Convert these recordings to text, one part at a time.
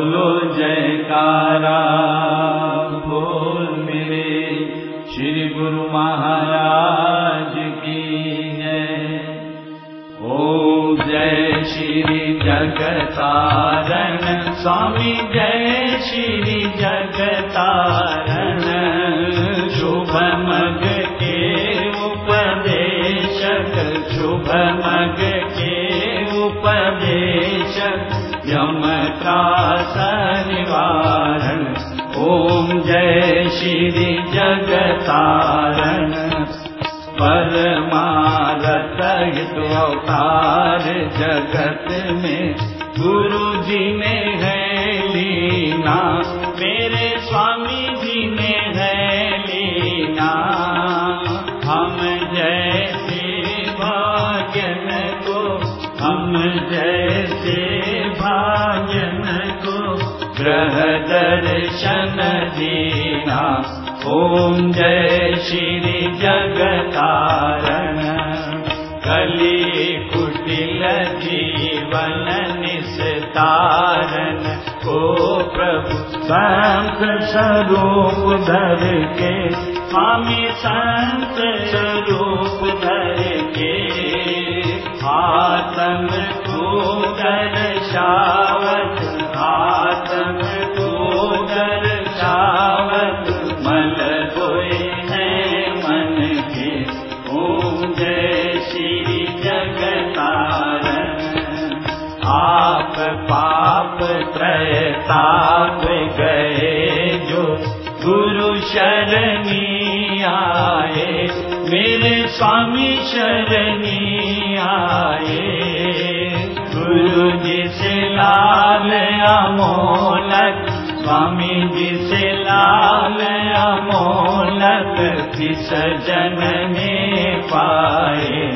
बोलो जयकारा, बोल मेरे श्री गुरु महाराज की है ओम जय श्री जगतारण स्वामी जय श्री जगतारण त्रास निवारण ॐ जय श्री जगतारण। परमारत हित अवतार जगत में गुरु जी ने ॐ जय श्री जगतारण। कली कुटिल जीवन निस्तारण। को प्रभु संत स्वरूप धर के स्वामी संत स्वरूप धर के आत्म को दर्शावत जो गुरु शरणी आए मेरे स्वामी शरणी आए। गुरु जी लाल अमोलक स्वामी जी लाल अमोलक किस जन में पाए।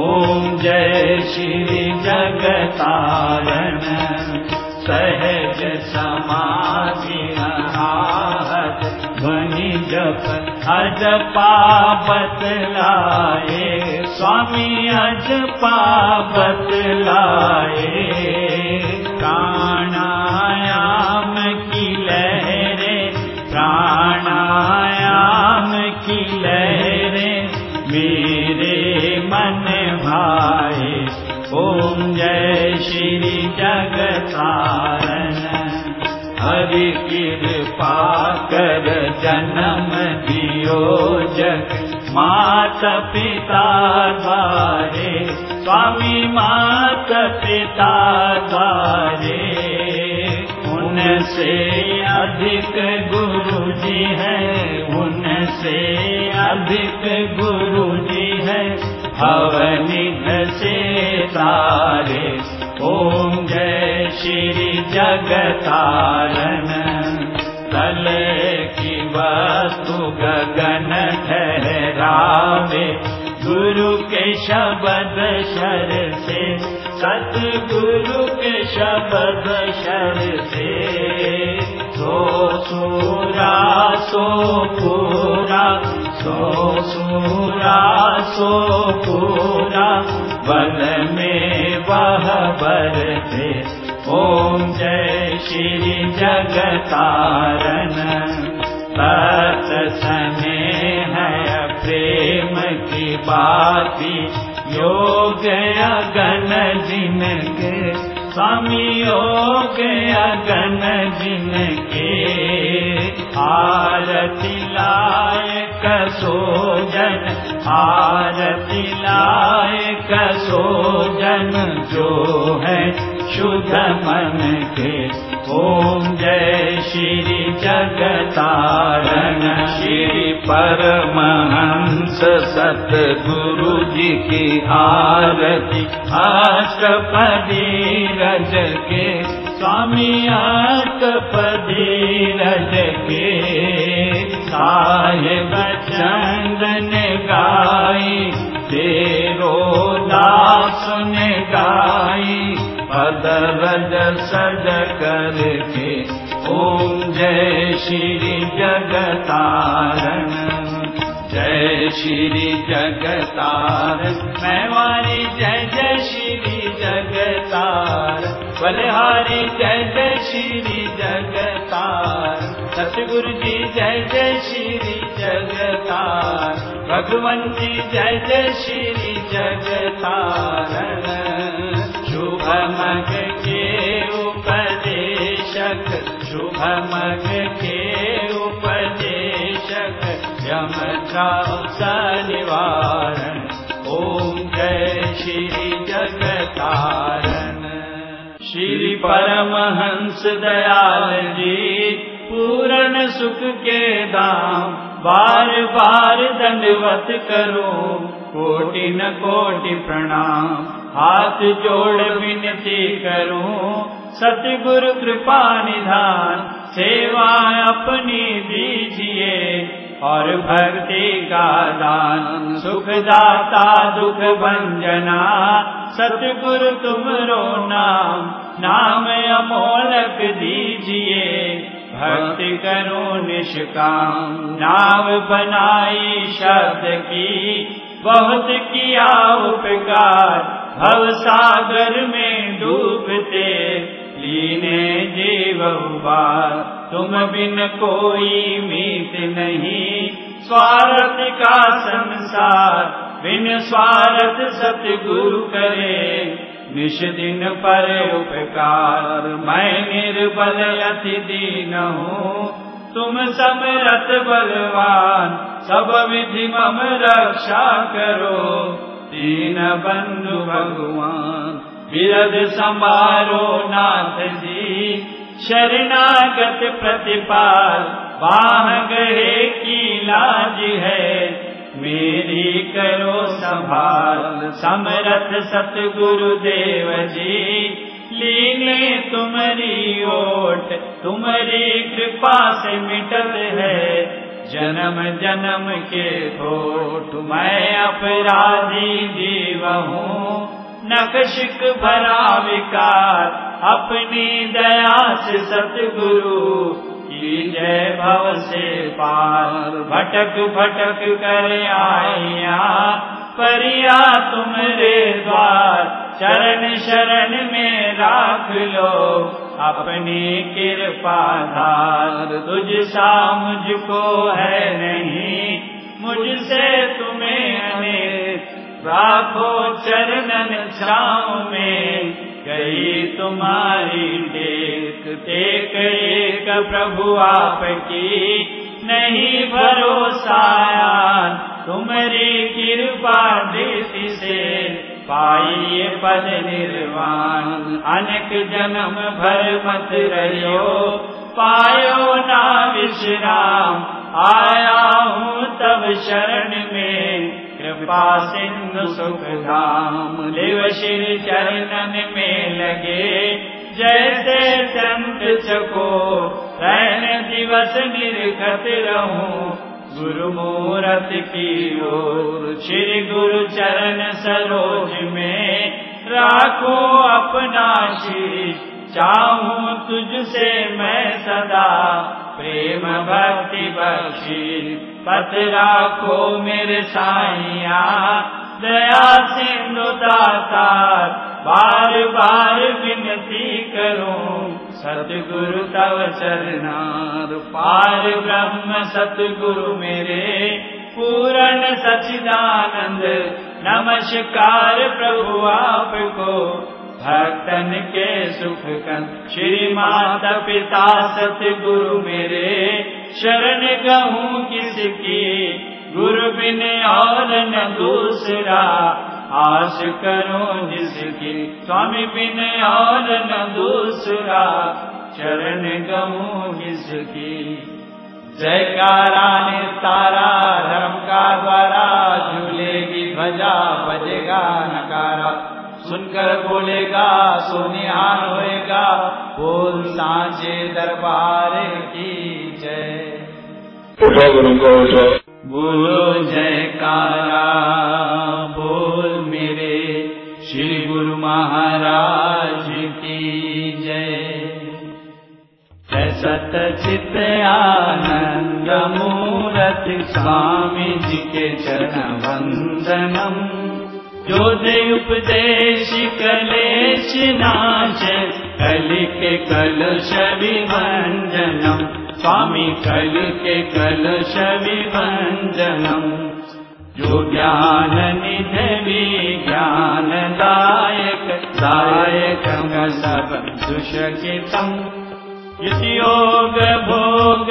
ओम जय श्री जगतारण सहज समाधि आहत ध्वनि जप अज पापत लाए। स्वामी अज पापत लाए। प्राणायाम की लहरे प्राणायाम की लहरे मेरे हरि कृपा कर जन्म दियो जग मात पिता द्वारे, स्वामी मात पिता द्वारे। उनसे अधिक गुरु जी है, उनसे अधिक गुरु जी है। अवनिध से जय श्री जगतारण तल की वस्तु गगन ठहरावे। गुरु के शब्द शर से सतगुरु के शब्द शर से। सो सूरा सो पूरा सो सूरा सो पूरा बल में वह बरते ओम जय श्री जगतारण। तत् स्नेह प्रेम की बाती। योग अगन जिनके स्वामी योग अगन जिनके। आरती लायक सोजन आरती लायक सोजन जो है शुद्ध मन के ओम जय श्री जगतारण। श्री परमहंस सतगुरु जी की आरती। अष्टपदी रज के स्वामी चंदन गाई तेरो दास ने गाई पद रज सज करके ओम जय श्री जगतारण। जय श्री जगतारण। मैं वारी जय जय श्री जगतारण। बलिहारी जय जय श्री जगतार सतगुरु जी जय जय श्री जगतार भगवान जी जय जय श्री जगतारण शुभ मग के उपदेशक शुभ मग के उपदेशक यम निवारण। ओम जय श्री जगतारण। श्री परमहंस दयाल जी पूर्ण सुख के दाम बार बार दंडवत करो कोटि न कोटि प्रणाम हाथ जोड़ विनती करूँ, सतगुरु कृपा निधान, सेवा अपनी दीजिए और भक्ति का दान। सुख दाता दुख भंजना सतगुरु तुमरो नाम नाम अमोलक दीजिए। भक्ति करो निष्काम, नाम बनाई शब्द की, बहुत किया उपकार। भव सागर में डूबते, लीने जीव बार तुम बिन कोई मीत नहीं। स्वार्थ का संसार, बिन स्वार्थ सतगुरु करे। निश दिन पर उपकार, मैं निर्बल अति दीन हूँ। तुम समरथ बलवान, सब विधि मम रक्षा करो। दीन बंधु भगवान विरद संभारो नाथ जी, शरणागत प्रतिपाल बाह गए की लाज है। मेरी करो संभाल, समरथ सतगुरु देव जी, लीने तुम्हारी ओट, तुम्हारी कृपा से मिटल है। जन्म जन्म के थोट मैं अपराधी जीव हूँ नकशिक भरा विकार, अपनी दया से सतगुरु की जय भव से पार। भटक भटक कर आया परिया तुम्हारे द्वार। चरण शरण में राख लो अपनी कृपा धार तुझ सा मुझको है नहीं, मुझसे तुम्हें राखो चरणन छाव में, गई तुम्हारी टेक एक प्रभु आपकी, नहीं भरोसा तुम्हारी कृपा दृष्टि से पाइए पद निर्वाण अनेक जन्म भर मत रहो पायो ना विश्राम। आया हूँ तब शरण में। कृपा सिंधु सुख धाम देव श्री चरणन में लगे। जैसे संत चको दिवस निर्गत रहूं गुरु मूरत की ओर श्री गुरु चरण सरोज में राखो अपना शीश। चाहूँ तुझसे मैं सदा प्रेम भक्ति बख्शी। पत राखो मेरे साइया दया सिंधु दातार बार बार विनती करूँ सतगुरु तव चरनार पार ब्रह्म सतगुरु मेरे, पूर्ण सचिदानंद नमस्कार प्रभु आपको। भक्तन के सुख कन श्री माता पिता सतगुरु मेरे। शरण गहूँ किसकी? गुरु बिन और न दूसरा। आश करो जिसकी स्वामी बिन और न दूसरा। चरण गहूँ जिसकी। जयकारा ने तारा धर्म का द्वारा झूलेगी ध्वजा बजेगा नकारा। सुनकर बोलेगा सोनिहान होएगा बोल सांचे दरबार की जय। उठो गुरु को उठो बोलो जयकारा। मूरत स्वामी जी के चरण वंदनम जो दे उपदेश कलेश नाश कलिके कलश विभञ्जनम् स्वामी कलिके कलश विभञ्जनम् जो ज्ञान निधि ज्ञानदायक दायक सब दुषकितम् योग भोग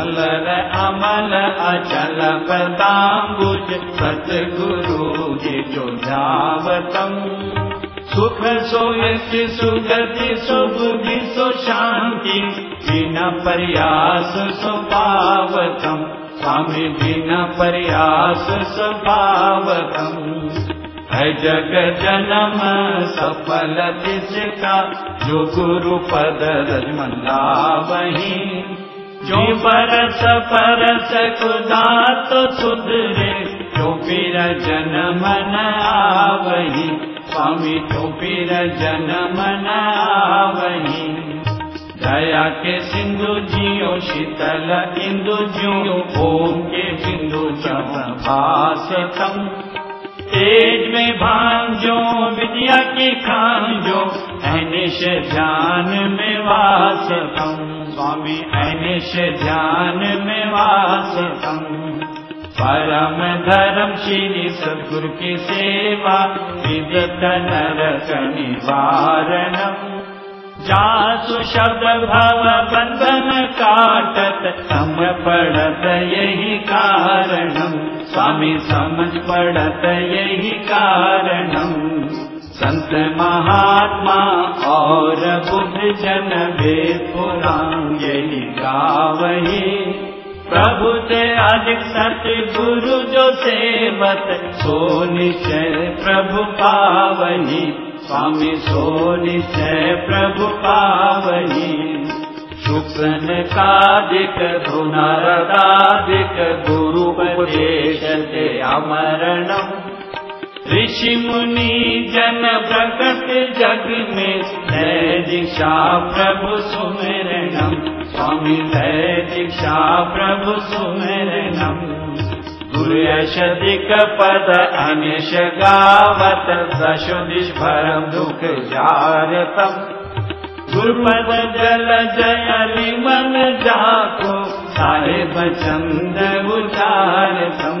अमल अचल पदाम्बुज सतगुरु जो जावतम् सुख सोयस सुगति सुबुद्धि बिना प्रयास स्वभावतम् स्वामी बिना प्रयास स्वभावतम् है जग जन्म सफल जिसका जो गुरु पद रजमंदा वही जो परस परस कुदात सुधरे जो पीर जन्म न आवही स्वामी जो पीर जन्म न आवही। दया के सिंधु जियो शीतल इंदु जियो ओम के जब भाषतम तेज में भांजो विद्या की खांजो अनिश ध्यान में वासतम स्वामी अनिश ध्यान में परम धर्म श्री सदगुरु की सेवा विदत नरक निवारणम। जासु शब्द भव बंधन काटत सम यही कारणम। स्वामी पड़त यही कारणम। संत महात्मा और बुद्ध जन वेद पुराण यही गावही अधिक सत्य गुरु जो सेवत सो निश्चय प्रभु पावनी। स्वामी सो निश्चय प्रभु कादिक धुनरदादिक गुरु उपदेशते अमरणम् ऋषि मुनि जन प्रकट जग में जय दीक्षा प्रभु सुमिरणम। स्वामी जय दीक्षा प्रभु सुमिरणम। गुरुयशदिक पद अनिश गावत दशुदिश भरम दुख जारतम। गुरुपद जल जयलि मन चंद उचारतम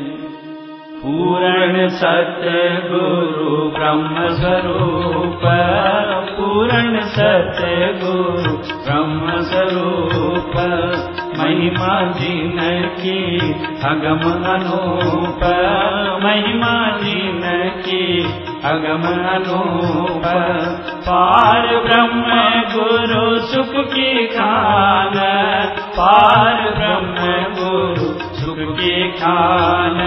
पूर्ण सत्य गुरु ब्रह्म स्वरूप पूर्ण सत्य गुरु ब्रह्म स्वरूप महिमा जिन की अगम अनूप। महिमा जिन की अगम अनूप। पार ब्रह्म गुरु सुख की खान। पार ब्रह्म गुरु सुख की खान,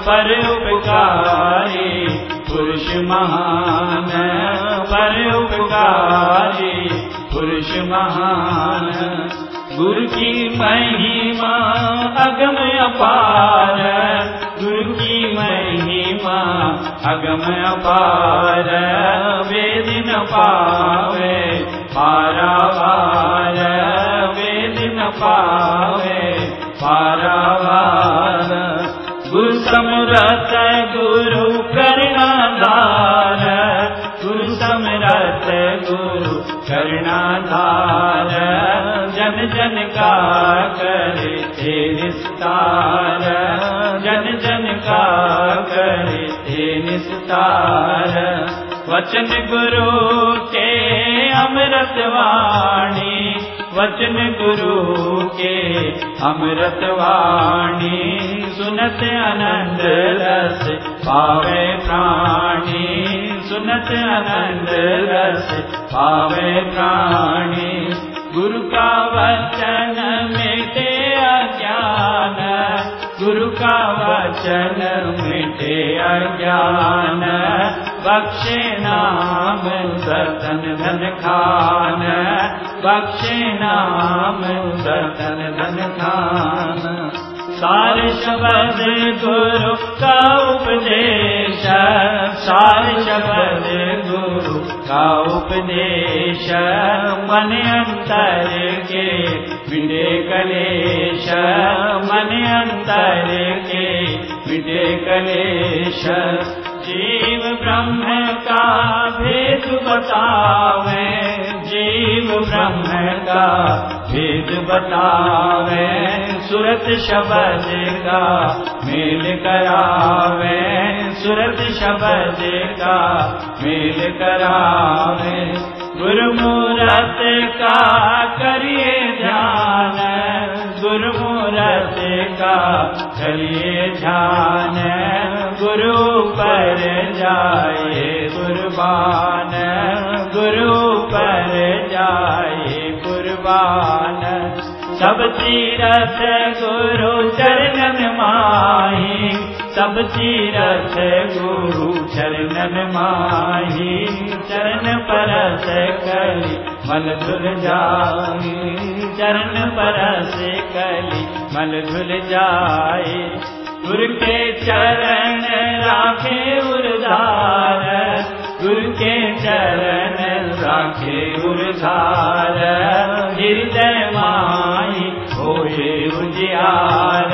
पर उपकारी पुरुष महान, पर उपकारी पुरुष महान। गुरु की महिमा अगम अपार, गुरु की महिमा अगम अपार। वेद न पावे पारावार वेद न पावे। पारावार गुरु समरथ गुरु करुणाधार गुरु समरथ गुरु करुणाधार जन जन का करे थे निस्तार जन जन का करे थे निस्तार। वचन गुरु के अमृत वाणी वचन गुरु के अमृत वाणी सुनत आनंद रस पावे प्राणी सुनत आनंद रस पावे प्राणी। गुरु का वचन मिटे अज्ञान गुरु का वचन मिटे अज्ञान बक्षे नाम धन खान। बक्षे नाम धन खान। सार शब्द गुरु का उपदेश। सार शब्द गुरु का उपदेश। मन अंतर के मिटे कलेश। मन अंतर के मिटे कलेश जीव ब्रह्म का भेद बतावे, जीव ब्रह्म का भेद बतावे, सुरत शब्द का मेल करावे, सुरत शब्द का मेल करावे। गुरुमूरत का करिए ध्यान, गुरुमूरत का करिए ध्यान गुरु पर जाए, कुर्बान गुरु पर जाए, कुर्बान। सब तीरथ गुरु चरणन माही, सब तीरथ गुरु चरणन माही। चरण परस कली, मल धुल जाए चरण परस कली ਮਨ ਭੁਲ ਜਾਏ, ਗੁਰ ਕੇ ਚਰਨ ਰਾਖੇ ਉਰਧਾਰ। ਗੁਰ ਕੇ ਚਰਨ ਰਾਖੇ ਉਰਧਾਰ। ਹਿਰਦੈ ਮਾਈ ਹੋਏ ਉਜਿਆਰ।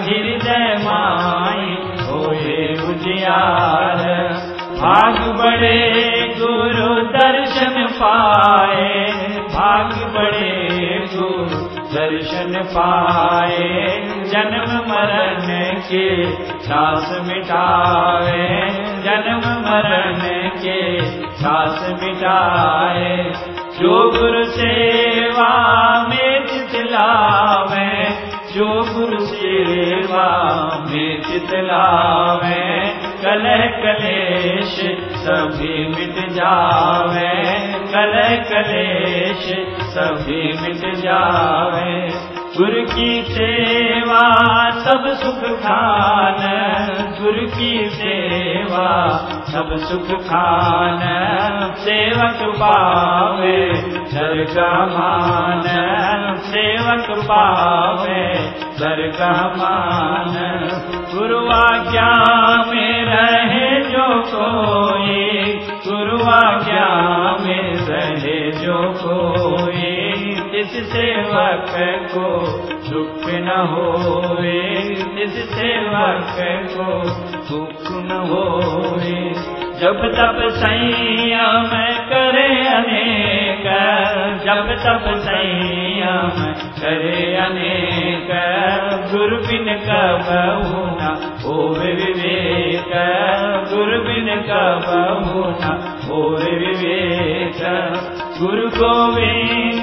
ਹਿਰਦੈ ਮਾਈ ਹੋਏ ਉਜਿਆਰ। ਭਾਗ ਬੜੇ ਗੁਰੂ ਦਰਸ਼ਨ ਪਾਏ, ਭਾਗ ਬੜੇ ਗੁਰੂ दर्शन पाए, जन्म मरण के सास मिटाए, जन्म मरण के सास मिटाए। जो गुरु सेवा में चितलावे जो गुरु सेवा में चितलावे कलह कलेश सभी मिट जावे। कल कलेश सभी मिट जावे। गुर की सेवा, सब सुख खान गुर की सेवा सब सुख खान, सेवक पावे स्वर्ग मान। सेवक पावे स्वर्ग मान। गुरु आज्ञा में रहे जो कोई गुरु आज्ञा में रहे जो कोई। इस सेवक को दुख न होवे इस सेवक को दुख न होवे जब तब संयम करे अनेक, जब तब संयम करे अनेक। गुरु बिन कबहु न होवे विवेक। गुरु बिन कबहु न होवे विवेक। गुरु गोविंद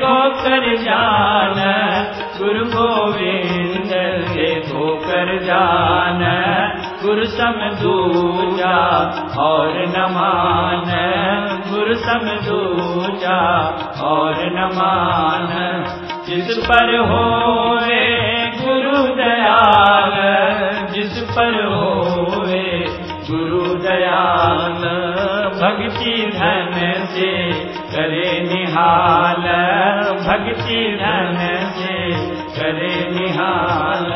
को कर जान, गुरु गोविंद को कर जान, गुरु सम दूजा और न मान, गुरु सम दूजा और न जिस पर होवे गुरु दयाल, जिस पर होवे गुरु दयाल, भक्ति धन से करे निहाल भक्ति धन से। करे निहाल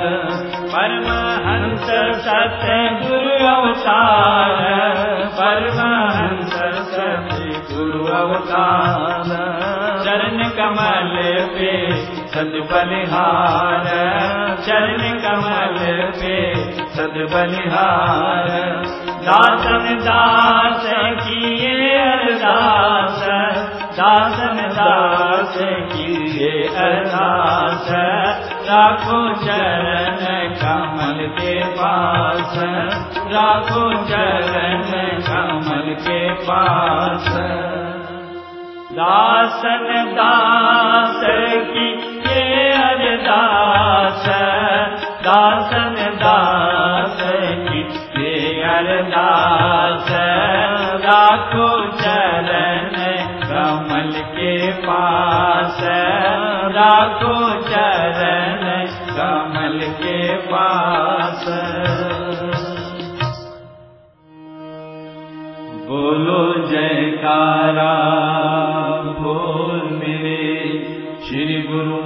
परमहंस सत्य गुरु अवतार। परमहंस सत्य गुरु अवतार। चरण कमल पे सद बलिहार चरण कमल पे सद बलिहार दासन दास किए अरदास। दासन दास किए अरदास राखो चरण कमल के पास। राखो चरण कमल के पास। दासन दास की ये अरदास। राखो चरण कमल के पास। बोलो जयकारा बोल मेरे श्री गुरु